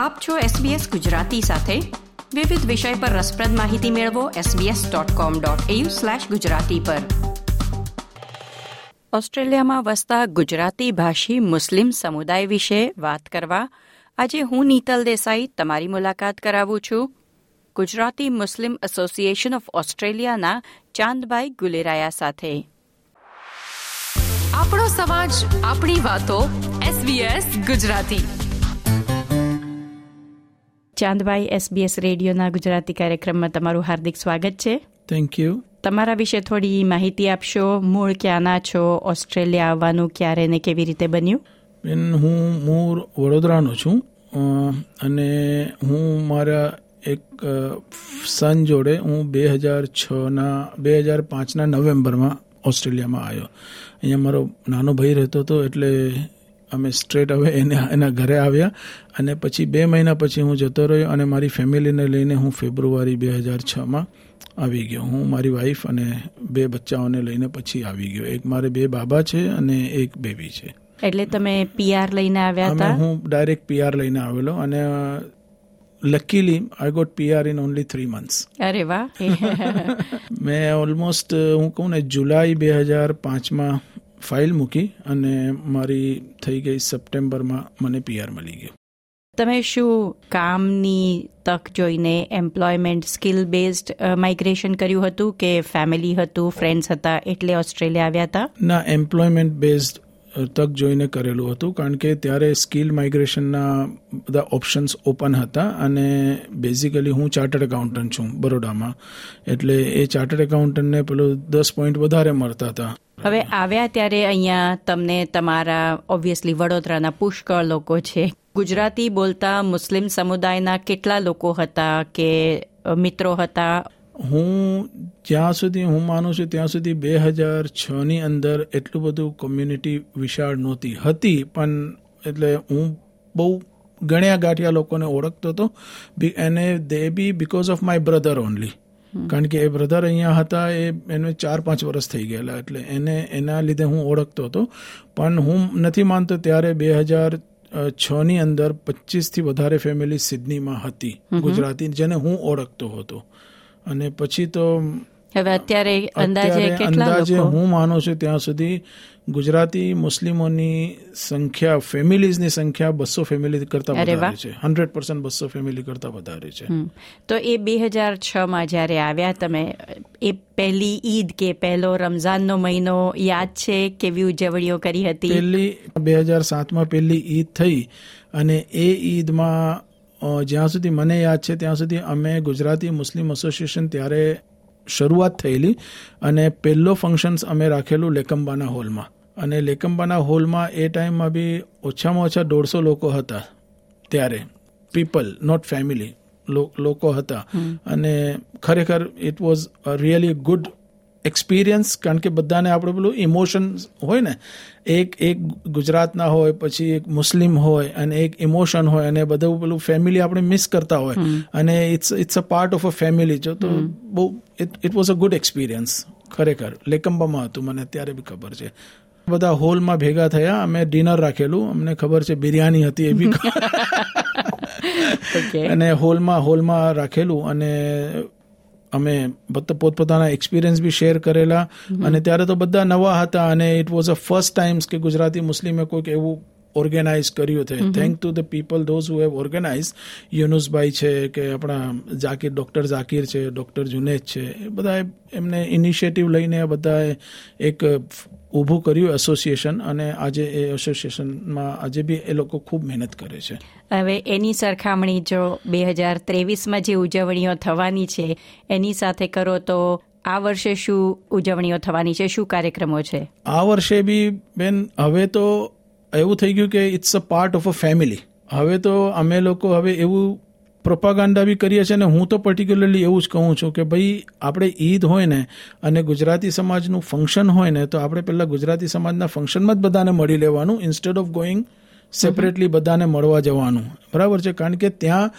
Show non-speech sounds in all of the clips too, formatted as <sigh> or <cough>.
આપ છો SBS ગુજરાતી સાથે. વિવિધ વિષય પર રસપ્રદ માહિતી મેળવો sbs.com.au/gujarati પર. ઓસ્ટ્રેલિયામાં વસતા ગુજરાતી ભાષી મુસ્લિમ સમુદાય વિશે વાત કરવા આજે હું નીતલ દેસાઈ તમારી મુલાકાત કરાવું છું. ગુજરાતી મુસ્લિમ એસોસિએશન ઓફ ઓસ્ટ્રેલિયાના ચાંદભાઈ ગુલેરાયા સાથે. આપણો સમાજ આપણી વાતો SBS ગુજરાતી. ચાંદભાઈ એસબીએસ રેડિયોના ગુજરાતી કાર્યક્રમમાં તમારું હાર્દિક સ્વાગત છે. થેન્ક યુ તમારા વિશે થોડી માહિતી આપશો. મૂળ ક્યાંના છો? ઓસ્ટ્રેલિયા આવવાનું ક્યારે ને કેવી રીતે બન્યું? બેન હું મૂળ વડોદરાનો છું. અને હું મારા એક સન જોડે હું બે હજાર છના બે હજાર પાંચના નવેમ્બરમાં ઓસ્ટ્રેલિયામાં આવ્યો. અહીંયા મારો નાનો ભાઈ રહેતો હતો એટલે અમે સ્ટ્રેટ હવે એને એના ઘરે આવ્યા અને પછી બે મહિના પછી હું જતો રહ્યો અને મારી ફેમિલીને લઈને હું ફેબ્રુઆરી બે હજાર છમાં આવી ગયો. હું મારી વાઈફ અને બે બચ્ચાઓને લઈને પછી આવી ગયો. એક મારે બે બાબા છે અને એક બેબી છે. એટલે તમે પીઆર લઈને આવ્યા હતા? હું ડાયરેક્ટ પીઆર લઈને આવેલો અને luckily I got PR in only three months અરે વાહ. <laughs> મેં ઓલમોસ્ટ હું કહું ને જુલાઈ બે હજાર પાંચમાં ફાઇલ મૂકી અને મારી થઈ ગઈ સપ્ટેમ્બરમાં મને પીઆર મળી ગયો. તમે શું કામની તક જોઈને એમ્પ્લોયમેન્ટ સ્કિલ બેઝડ માઇગ્રેશન કર્યું હતું કે ફેમિલી હતું ફ્રેન્ડ્સ હતા એટલે ઓસ્ટ્રેલિયા આવ્યા હતા? ના એમ્પ્લોયમેન્ટ બેઝડ તક જોઈને કરેલું હતું કારણ કે ત્યારે સ્કિલ માઇગ્રેશનના બધા ઓપ્શન્સ ઓપન હતા અને બેઝિકલી હું ચાર્ટર્ડ એકાઉન્ટન્ટ છું બરોડામાં. એટલે એ ચાર્ટર્ડ એકાઉન્ટન્ટને પેલું દસ પોઈન્ટ વધારે મળતા હતા. હવે આવ્યા ત્યારે અહીંયા તમને તમારા ઓબ્વિયસલી વડોદરાના પુષ્કળ લોકો છે. ગુજરાતી બોલતા મુસ્લિમ સમુદાયના કેટલા લોકો હતા કે મિત્રો હતા? હું જ્યાં સુધી હું માનું છું ત્યાં સુધી બે હજાર છની અંદર એટલું બધું કોમ્યુનિટી વિશાળ નહોતી. હતી પણ એટલે હું બહુ ગણ્યા ગાંઠિયા લોકોને ઓળખતો હતો. અને they be because of my brother only કારણ કે એ બ્રધર અહીંયા હતા એ એને ચાર પાંચ વર્ષ થઈ ગયેલા. એટલે એને એના લીધે હું ઓળખતો હતો. પણ હું નથી માનતો ત્યારે બે હજાર છ ની અંદર પચીસથી વધારે ફેમિલી સિડનીમાં હતી ગુજરાતી જેને હું ઓળખતો હતો. અને પછી તો હવે અત્યારે અંદાજે કેટલા અંદાજે હું માનું છું ત્યાં સુધી ગુજરાતી મુસ્લિમોની સંખ્યા ફેમિલીઝની સંખ્યા બસો ફેમિલી કરતા વધારે છે. હંડ્રેડ પર્સન્ટ બસો ફેમિલી કરતા વધારે છે. તો એ બે હજાર છ માં જ્યારે આવ્યા તમે એ પહેલી ઈદ કે પહેલો રમઝાનનો મહિનો યાદ છે કેવી ઉજવણીઓ કરી હતી? પહેલી બે હજાર સાતમાં પહેલી ઈદ થઈ અને એ ઈદમાં જ્યાં સુધી મને યાદ છે ત્યાં સુધી અમે ગુજરાતી મુસ્લિમ એસોસિએશન ત્યારે શરૂઆત થયેલી અને પહેલો ફંક્શન્સ અમે રાખેલું લેકંબાના હોલમાં અને લેકંબાના હોલમાં એ ટાઈમમાં બી ઓછામાં ઓછા દોઢસો લોકો હતા ત્યારે. પીપલ નોટ ફેમિલી લોકો હતા. અને ખરેખર it was a really good experience કારણ કે બધાને આપણે પેલું ઇમોશન હોય ને એક એક ગુજરાતના હોય પછી એક મુસ્લિમ હોય અને એક ઇમોશન હોય અને બધું પેલું ફેમિલી આપણે મિસ કરતા હોય. અને it's it's a part of a family જો તો બહુ it was a good experience ખરેખર. લેકંબામાં હતું મને અત્યારે બી ખબર છે. બધા હોલમાં ભેગા થયા અમે ડિનર રાખેલું. અમને ખબર છે બિરયાની હતી એ બી. <laughs> અને હોલમાં હોલમાં રાખેલું અને અમે બધા પોતપોતાના એક્સપિરિયન્સ બી શેર કરેલા અને ત્યારે તો બધા નવા હતા અને it was a first times કે ગુજરાતી મુસ્લિમે કોઈક એવું ઓર્ગેનાઇઝ કર્યું છે. Thank to the people those who have organise Yunusbhai છે કે આપણા ઝાકીર ડૉક્ટર ઝાકીર છે ડૉક્ટર જુનેદ છે એ બધા એમને ઇનિશિયેટિવ લઈને બધાએ એક ઊભું કર્યું એસોસિએશન અને આજે એ એસોસિએશનમાં આજે બી એ લોકો ખૂબ મહેનત કરે છે. હવે એની સરખામણી જો બે હજાર ત્રેવીસમાં જે ઉજવણીઓ થવાની છે એની સાથે કરો તો આ વર્ષે શું ઉજવણીઓ થવાની છે? શું કાર્યક્રમો છે? આ વર્ષે બી બેન હવે તો એવું થઈ ગયું કે it's a part of a family હવે તો અમે લોકો હવે એવું પ્રોપાગાન્ડા બી કરીએ છીએ અને હું તો પર્ટિક્યુલરલી એવું જ કહું છું કે ભાઈ, આપણે ઈદ હોય ને અને ગુજરાતી સમાજનું ફંક્શન હોય ને તો આપણે પહેલાં ગુજરાતી સમાજના ફંક્શનમાં જ બધાને મળી લેવાનું ઇન્સ્ટેડ ઓફ ગોઈંગ સેપરેટલી બધાને મળવા જવાનું. બરાબર છે? કારણ કે ત્યાં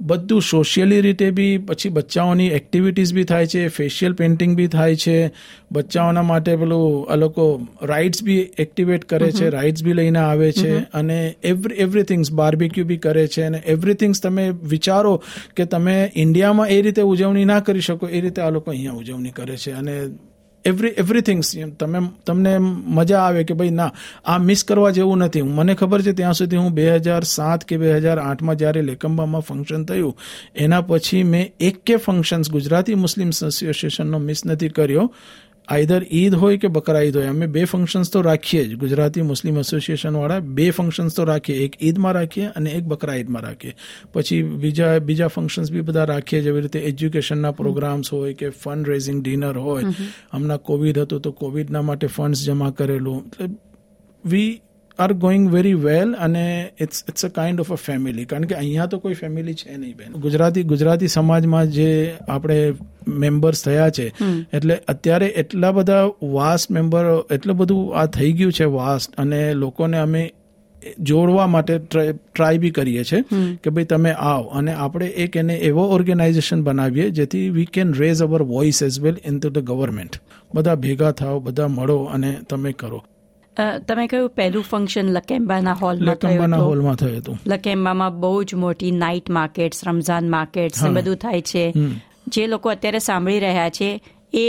બધું સોશિયલી રીતે બી પછી બચ્ચાઓની એક્ટિવિટીઝ બી થાય છે ફેશિયલ પેઇન્ટિંગ બી થાય છે. બચ્ચાઓના માટે પેલું આ લોકો રાઇડ્સ બી એક્ટિવેટ કરે છે રાઇડ્સ બી લઈને આવે છે અને એવરી એવરીથિંગ્સ બાર્બીક્યુ બી કરે છે અને એવરીથિંગ્સ તમે વિચારો કે તમે ઇન્ડિયામાં એ રીતે ઉજવણી ના કરી શકો એ રીતે આ લોકો અહીંયા ઉજવણી કરે છે. અને એવરી એવરીથિંગ તમે, તમને મજા આવે કે ભાઈ ના, આ મિસ કરવા જેવું નથી. મને ખબર છે ત્યાં સુધી હું બે હજાર સાત કે બે હજાર આઠમાં જ્યારે લેકંબામાં ફંક્શન થયું, એના પછી મેં એક કે ફંક્શન્સ ગુજરાતી મુસ્લિમ એસોસિએશનનો મિસ નથી કર્યો. આઈધર ઈદ હોય કે બકરા ઈદ હોય અમે બે ફંક્શન્સ તો રાખીએ જ ગુજરાતી મુસ્લિમ એસોસિએશન વાળા બે ફંક્શન્સ તો રાખીએ એક ઈદમાં રાખીએ અને એક બકરા ઈદમાં રાખીએ પછી બીજા બીજા ફંક્શન્સ બી બધા રાખીએ જેવી રીતે એજ્યુકેશનના પ્રોગ્રામ્સ હોય કે ફંડ રેઝિંગ ડિનર હોય હમણાં કોવિડ હતું તો કોવિડના માટે ફંડ્સ જમા કરેલું એટલે we are going very well અને it's it's a kind of a family કારણ કે અહીંયા તો કોઈ ફેમિલી છે નહીં બેન. ગુજરાતી ગુજરાતી સમાજમાં જે આપણે મેમ્બર્સ થયા છે એટલે અત્યારે એટલા બધા વાસ્ટ મેમ્બર એટલું બધું આ થઈ ગયું છે વાસ્ટ અને લોકોને અમે જોડવા માટે ટ્રાય બી કરીએ છીએ કે ભાઈ તમે આવો. અને આપણે એક એને એવો ઓર્ગેનાઇઝેશન બનાવીએ જેથી we can raise our voice as well into the government બધા ભેગા થાઓ બધા મળો અને તમે કરો. તમે કહ્યું પહેલું ફંક્શન લકેમ્બાના હોલમાં લકેમ્બાના હોલમાં થયું હતું. લકેમ્બામાં બહુ જ મોટી નાઇટ માર્કેટ્સ રમઝાન માર્કેટ્સ એ બધું થાય છે. જે લોકો અત્યારે સાંભળી રહ્યા છે એ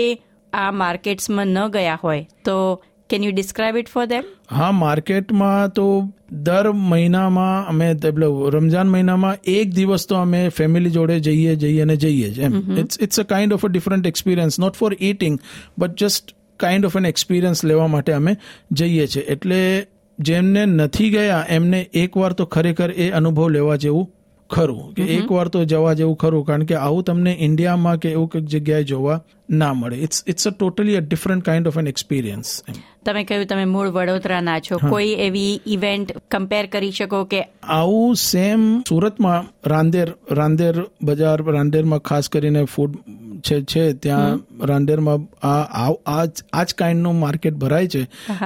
આ માર્કેટ્સમાં ન ગયા હોય તો can you describe it for them હા માર્કેટમાં તો દર મહિનામાં અમે રમઝાન મહિનામાં એક દિવસ તો અમે ફેમિલી જોડે જઈએ જઈએ અને જઈએ જ એમ. It's it's a kind of a different experience not for eating but just kind of an experience લેવા માટે અમે જઈએ છીએ. એટલે જેમને નથી ગયા એમને એકવાર તો ખરેખર એ અનુભવ લેવા જેવું ખરું. કે એકવાર તો જવા જેવું ખરું કારણ કે આવું તમને ઇન્ડિયામાં કે એવું કંઈક જગ્યાએ જોવા ના મળે. It's it's a totally a different kind of an experience તમે કહ્યું તમે મૂળ વડોદરાના છો. કોઈ એવી ઇવેન્ટ કમ્પેર કરી શકો કે આવું સેમ સુરતમાં રાંદેર રાંદેર બજાર રાંદેરમાં ખાસ કરીને ફૂડ છે છે ત્યાં રાંદેરમાં આ આ જ કાઇન્ડનું માર્કેટ ભરાય છે.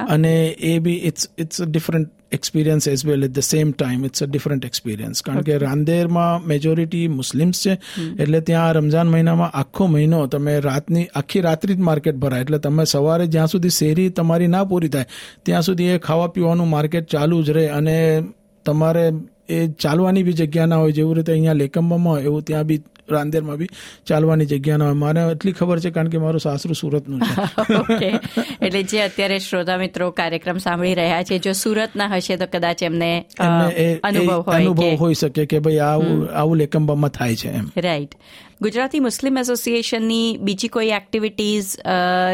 અને એ બી it's it's different experience as well at the same time it's a different experience કારણ કે રાંદેરમાં મેજોરિટી મુસ્લિમ્સ છે એટલે ત્યાં રમઝાન મહિનામાં આખો મહિનો તમે રાતની આખી રાત્રિ જ માર્કેટ ભરાય. એટલે તમે સવારે જ્યાં સુધી શેરી તમારી ના પૂરી થાય ત્યાં સુધી એ ખાવા પીવાનું માર્કેટ ચાલુ જ રહે અને તમારે એ ચાલવાની બી જગ્યા ના હોય જેવું રીતે અહીંયા લેકંબમાં હોય એવું ત્યાં બી રાંદેરમાં બી ચાલવાની જગ્યા ના હોય. મારે એટલી ખબર છે કારણ કે મારું સાસરું સુરતનું છે. <laughs> એટલે જે અત્યારે શ્રોતા મિત્રો કાર્યક્રમ સાંભળી રહ્યા છે જો સુરતના હશે તો કદાચ એમને અનુભવ હોય શકે કે ભાઈ આવું આવું લેકંબામાં થાય છે એમ. રાઈટ ગુજરાતી મુસ્લિમ એસોસિએશનની બીજી કોઈ એક્ટિવિટીઝ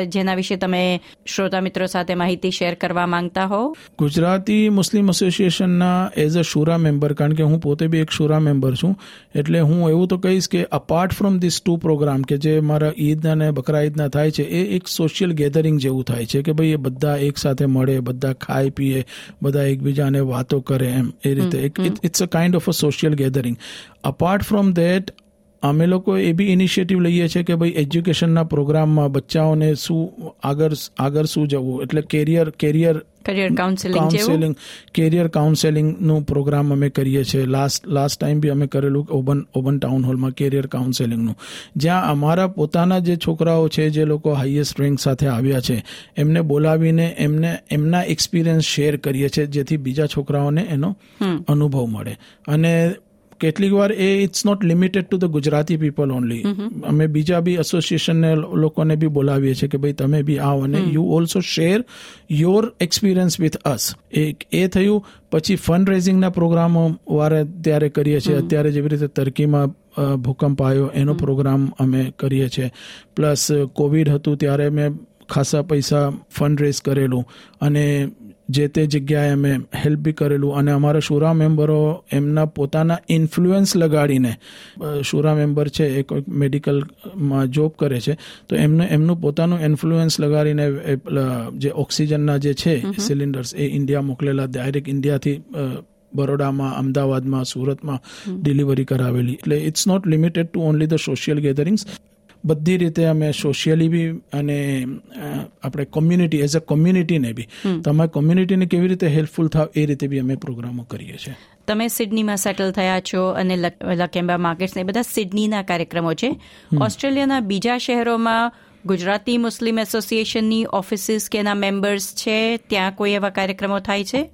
જેના વિશે તમે શ્રોતા મિત્રો સાથે માહિતી શેર કરવા માંગતા હો? ગુજરાતી મુસ્લિમ એસોસિએશનના એઝ અ શુરા મેમ્બર કારણ કે હું પોતે બી એક શુરા મેમ્બર છું એટલે હું એવું તો કહીશ કે apart from this two programme કે જે મારા ઈદ અને બકરા ઈદના થાય છે એ એક સોશિયલ ગેધરિંગ જેવું થાય છે કે ભાઈ એ બધા એક સાથે મળે બધા ખાય પીએ બધા એકબીજાને વાતો કરે એમ. એ રીતે it's a kind of a social gathering apart from that અમે લોકો એ બી ઇનિશિયેટિવ લઈએ છીએ કે ભાઈ એજ્યુકેશનના પ્રોગ્રામમાં બચ્ચાઓને શું આગળ આગળ શું જવું? એટલે career career career counselling counselling career કાઉન્સેલિંગનું programme અમે કરીએ છીએ. લાસ્ટ લાસ્ટ ટાઈમ બી અમે કરેલું ઓબન ઓબન ટાઉન હોલમાં કેરિયર કાઉન્સેલિંગનું જ્યાં અમારા પોતાના જે છોકરાઓ છે જે લોકો હાઈએસ્ટ રેન્ક સાથે આવ્યા છે એમને બોલાવીને એમને એમના એક્સપિરિયન્સ શેર કરીએ છીએ જેથી બીજા છોકરાઓને એનો અનુભવ મળે. અને કેટલીક વાર એ it's not limited to the Gujarati people only અમે બીજા બી એસોસિએશનને લોકોને બી બોલાવીએ છીએ કે ભાઈ તમે બી આવો અને you also share your experience with us એક એ થયું. પછી ફંડ રેઝિંગના પ્રોગ્રામો વારે ત્યારે કરીએ છીએ. અત્યારે જેવી રીતે તરકીમાં ભૂકંપ આવ્યો એનો પ્રોગ્રામ અમે કરીએ છીએ. પ્લસ કોવિડ હતું ત્યારે મેં ખાસા પૈસા ફંડ રેઝ કરેલું. અને જે તે જગ્યાએ અમે હેલ્પ બી કરેલું અને અમારા શુરા મેમ્બરો એમના પોતાના ઇન્ફ્લુઅન્સ લગાડીને શુરા મેમ્બર છે એ કોઈક મેડિકલમાં જોબ કરે છે તો એમને એમનું પોતાનું ઇન્ફ્લુઅન્સ લગાડીને જે ઓક્સિજનના જે છે સિલિન્ડર્સ એ ઇન્ડિયા મોકલેલા ડાયરેક્ટ ઇન્ડિયાથી બરોડામાં અમદાવાદમાં સુરતમાં ડિલિવરી કરાવેલી. એટલે it's not limited to only the social gatherings બધી રીતે અમે સોશિયલી બી અને આપણે કોમ્યુનિટી એઝ અ કોમ્યુનિટીને બી તમે કોમ્યુનિટીને કેવી રીતે હેલ્પફુલ થાવ એ રીતે બી અમે પ્રોગ્રામો કરીએ છીએ. તમે સિડનીમાં સેટલ થયા છો અને લક- લકેમ્બા માર્કેટ્સ એ બધા સિડનીના કાર્યક્રમો છે. ઓસ્ટ્રેલિયાના બીજા શહેરોમાં ગુજરાતી મુસ્લિમ એસોસિએશનની ઓફિસીસ કે એના મેમ્બર્સ છે? ત્યાં કોઈ એવા કાર્યક્રમો થાય છે?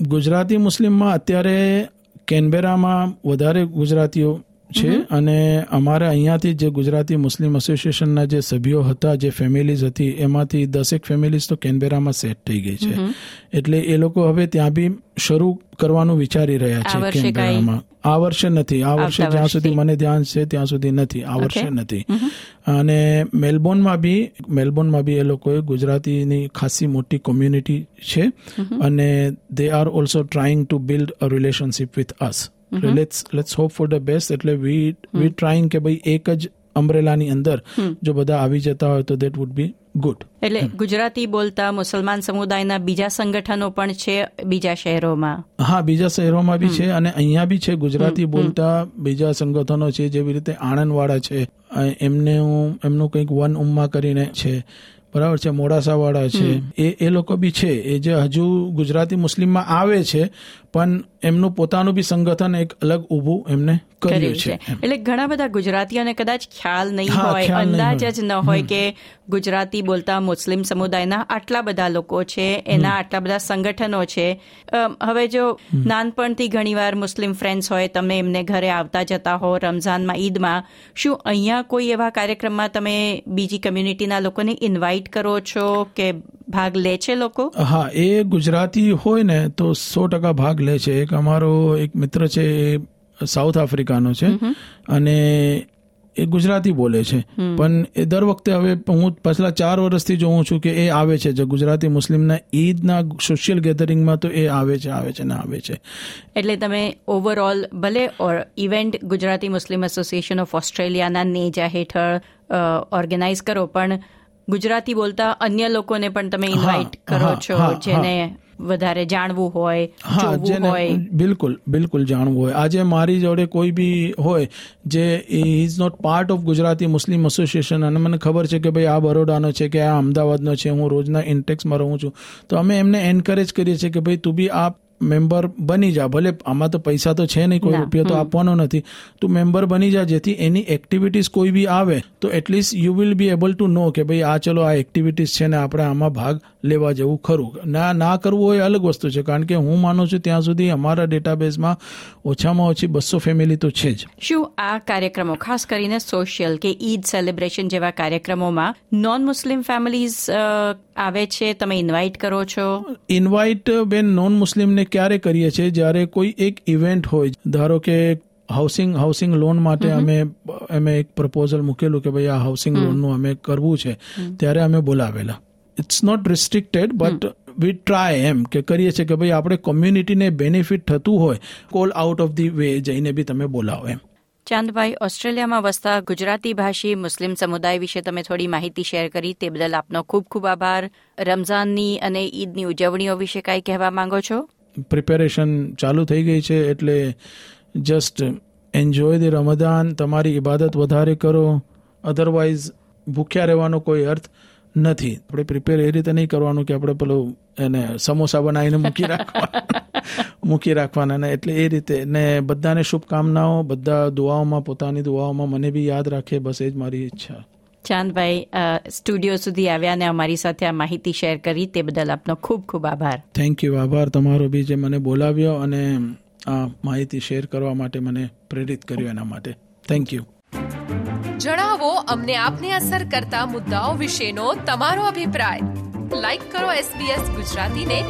ગુજરાતી મુસ્લિમમાં અત્યારે કેનબેરામાં વધારે ગુજરાતીઓ છે અને અમારે અહીંયાથી જે ગુજરાતી મુસ્લિમ એસોસિએશનના જે સભ્યો હતા જે ફેમિલીઝ હતી એમાંથી દસેક ફેમિલીઝ તો કેનબેરામાં સેટ થઈ ગઈ છે. એટલે એ લોકો હવે ત્યાં બી શરૂ કરવાનું વિચારી રહ્યા છે કેનબેરામાં. આ વર્ષે નથી. આ વર્ષે જ્યાં સુધી મને ધ્યાન છે ત્યાં સુધી નથી. આ વર્ષે નથી. અને મેલબોર્નમાં બી મેલબોર્નમાં બી એ લોકોએ ગુજરાતીની ખાસી મોટી કોમ્યુનિટી છે અને they are also trying to build a relationship with us let's let's hope for the best એટલે વી વી ટ્રાઇંગ કે ભાઈ એક જ અમ્બ્રેલાની અંદર જો બધા આવી જતા હોય તો દેટ વુડ બી ગુડ એટલે ગુજરાતી બોલતા મુસલમાન સમુદાયના બીજા સંગઠનો પણ છે બીજા શહેરોમાં? હા બીજા શહેરોમાં બી છે અને અહીંયા બી છે. ગુજરાતી બોલતા બીજા સંગઠનો છે જેવી રીતે આણંદવાળા છે. એમને હું એમનું કંઈક વન ઉમ્મા કરીને છે. બરાબર છે? મોડાસાવાળા છે. એ એ લોકો બી છે. એ જે હજુ ગુજરાતી મુસ્લિમમાં આવે છે પણ એમનું પોતાનું બી સંગઠન એક અલગ ઊભું એમને કર્યું છે એટલે ઘણા બધા ગુજરાતીઓને કદાચ ખ્યાલ નહીં હોય અંદાજ જ ન હોય કે ગુજરાતી બોલતા મુસ્લિમ સમુદાયના આટલા બધા લોકો છે એના આટલા બધા સંગઠનો છે. હવે જો નાનપણથી ઘણીવાર મુસ્લિમ ફ્રેન્ડ્સ હોય તમે એમને ઘરે આવતા જતા હો રમઝાનમાં ઈદમાં શું અહીંયા કોઈ એવા કાર્યક્રમમાં તમે બીજી કમ્યુનિટીના લોકોને ઇન્વાઇટ કરો છો કે ભાગ લે છે લોકો? હા એ ગુજરાતી હોય ને તો સો ટકા ભાગ લે છે. એક અમારો એક મિત્ર છે એ સાઉથ આફ્રિકાનો છે અને એ ગુજરાતી બોલે છે. પણ એ દર વખતે હવે હું પાછલા ચાર વર્ષથી જોઉં છું કે એ આવે છે. જે ગુજરાતી મુસ્લિમના ઈદના સોશિયલ ગેધરિંગમાં તો એ આવે છે આવે છે ને આવે છે. એટલે તમે ઓવરઓલ ભલે event Gujarati Muslim Association of ઓસ્ટ્રેલિયાના નેજા હેઠળ ઓર્ગેનાઇઝ કરો પણ ગુજરાતી બોલતા અન્ય લોકોને પણ તમે ઇન્વાઇટ કરો છો જેને વધારે જાણવું હોય હા જેને બિલકુલ બિલકુલ જાણવું હોય. આજે મારી જોડે કોઈ બી હોય જે is not part of Gujarati Muslim Association અને મને ખબર છે કે ભાઈ આ બરોડાનો છે કે આ અમદાવાદનો છે હું રોજના ઇન્ટેક્સમાં રહું છું. તો અમે એમને એન્કરેજ કરીએ છીએ કે ભાઈ તું બી આ મેમ્બર બની જા. ભલે આમાં તો પૈસા તો છે નહીં કોઈ રૂપિયો તો આપવાનો નથી. તું મેમ્બર બની જા જેથી એની એક્ટિવિટીઝ કોઈ બી આવે તો at least you will be able to know કે ભાઈ આ ચલો આ એક્ટિવિટીઝ છે ને આપણે આમાં ભાગ લેવા જેવું ખરું. ના ના કરવું એ અલગ વસ્તુ છે કારણ કે હું માનું છું ત્યાં સુધી અમારા ડેટાબેઝમાં ઓછામાં ઓછી બસો ફેમિલી તો છે જ. શું આ કાર્યક્રમો ખાસ કરીને સોશિયલ કે ઈદ સેલિબ્રેશન જેવા કાર્યક્રમોમાં નોન મુસ્લિમ ફેમિલીઝ આવે છે? તમે ઇન્વાઇટ કરો છો? ઇન્વાઇટ બેન નોન મુસ્લિમને ક્યારે કરીએ છીએ? જ્યારે કોઈ એક ઇવેન્ટ હોય ધારો કે હાઉસિંગ હાઉસિંગ લોન માટે અમે અમે એક પ્રપોઝલ મૂકેલું કે ભાઈ આ હાઉસિંગ લોનનું અમે કરવું છે. ત્યારે અમે બોલાવેલા. It's not restricted but we try એમ કે કરીએ છીએ કે ભાઈ આપણે કોમ્યુનિટીને બેનિફિટ થતું હોય call out of the way જઈને બી તમે બોલાવો એમ. ચાંદભાઈ ઓસ્ટ્રેલિયામાં વસતા ગુજરાતી ભાષી મુસ્લિમ સમુદાય વિશે તમે થોડી માહિતી શેર કરી તે બદલ આપનો ખૂબ ખૂબ આભાર. રમઝાનની અને ઈદની ઉજવણીઓ વિશે કાંઈ કહેવા માંગો છો? પ્રિપેરેશન ચાલુ થઈ ગઈ છે એટલે જસ્ટ એન્જોય ધી રમદાન તમારી ઇબાદત વધારે કરો. અધરવાઇઝ ભૂખ્યા રહેવાનો કોઈ અર્થ નથી. આપણે પ્રિપેર એ રીતે નહીં કરવાનું કે આપણે પેલું એને સમોસા બનાવીને મૂકી રાખવા મૂકી રાખવાના ને એટલે એ રીતે. ને બધાને શુભકામનાઓ, બધા દુઆઓમાં, પોતાની દુઆઓમાં મને બી યાદ રાખે. બસ એ જ મારી ઈચ્છા. ચાંદભાઈ સ્ટુડિયો સુધી આવ્યા અને અમારી સાથે આ માહિતી શેર કરી તે બદલ આપનો ખૂબ ખૂબ આભાર. થેન્ક યુ આભાર તમારો બી જે મને બોલાવ્યો અને આ માહિતી શેર કરવા માટે મને પ્રેરિત કર્યો એના માટે. થેન્ક યુ જણાવો અમને આપને અસર કરતા મુદ્દાઓ વિશેનો તમારો અભિપ્રાય. લાઈક કરો SBS ગુજરાતીને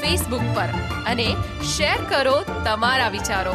ફેસબુક પર અને શેર કરો તમારા વિચારો.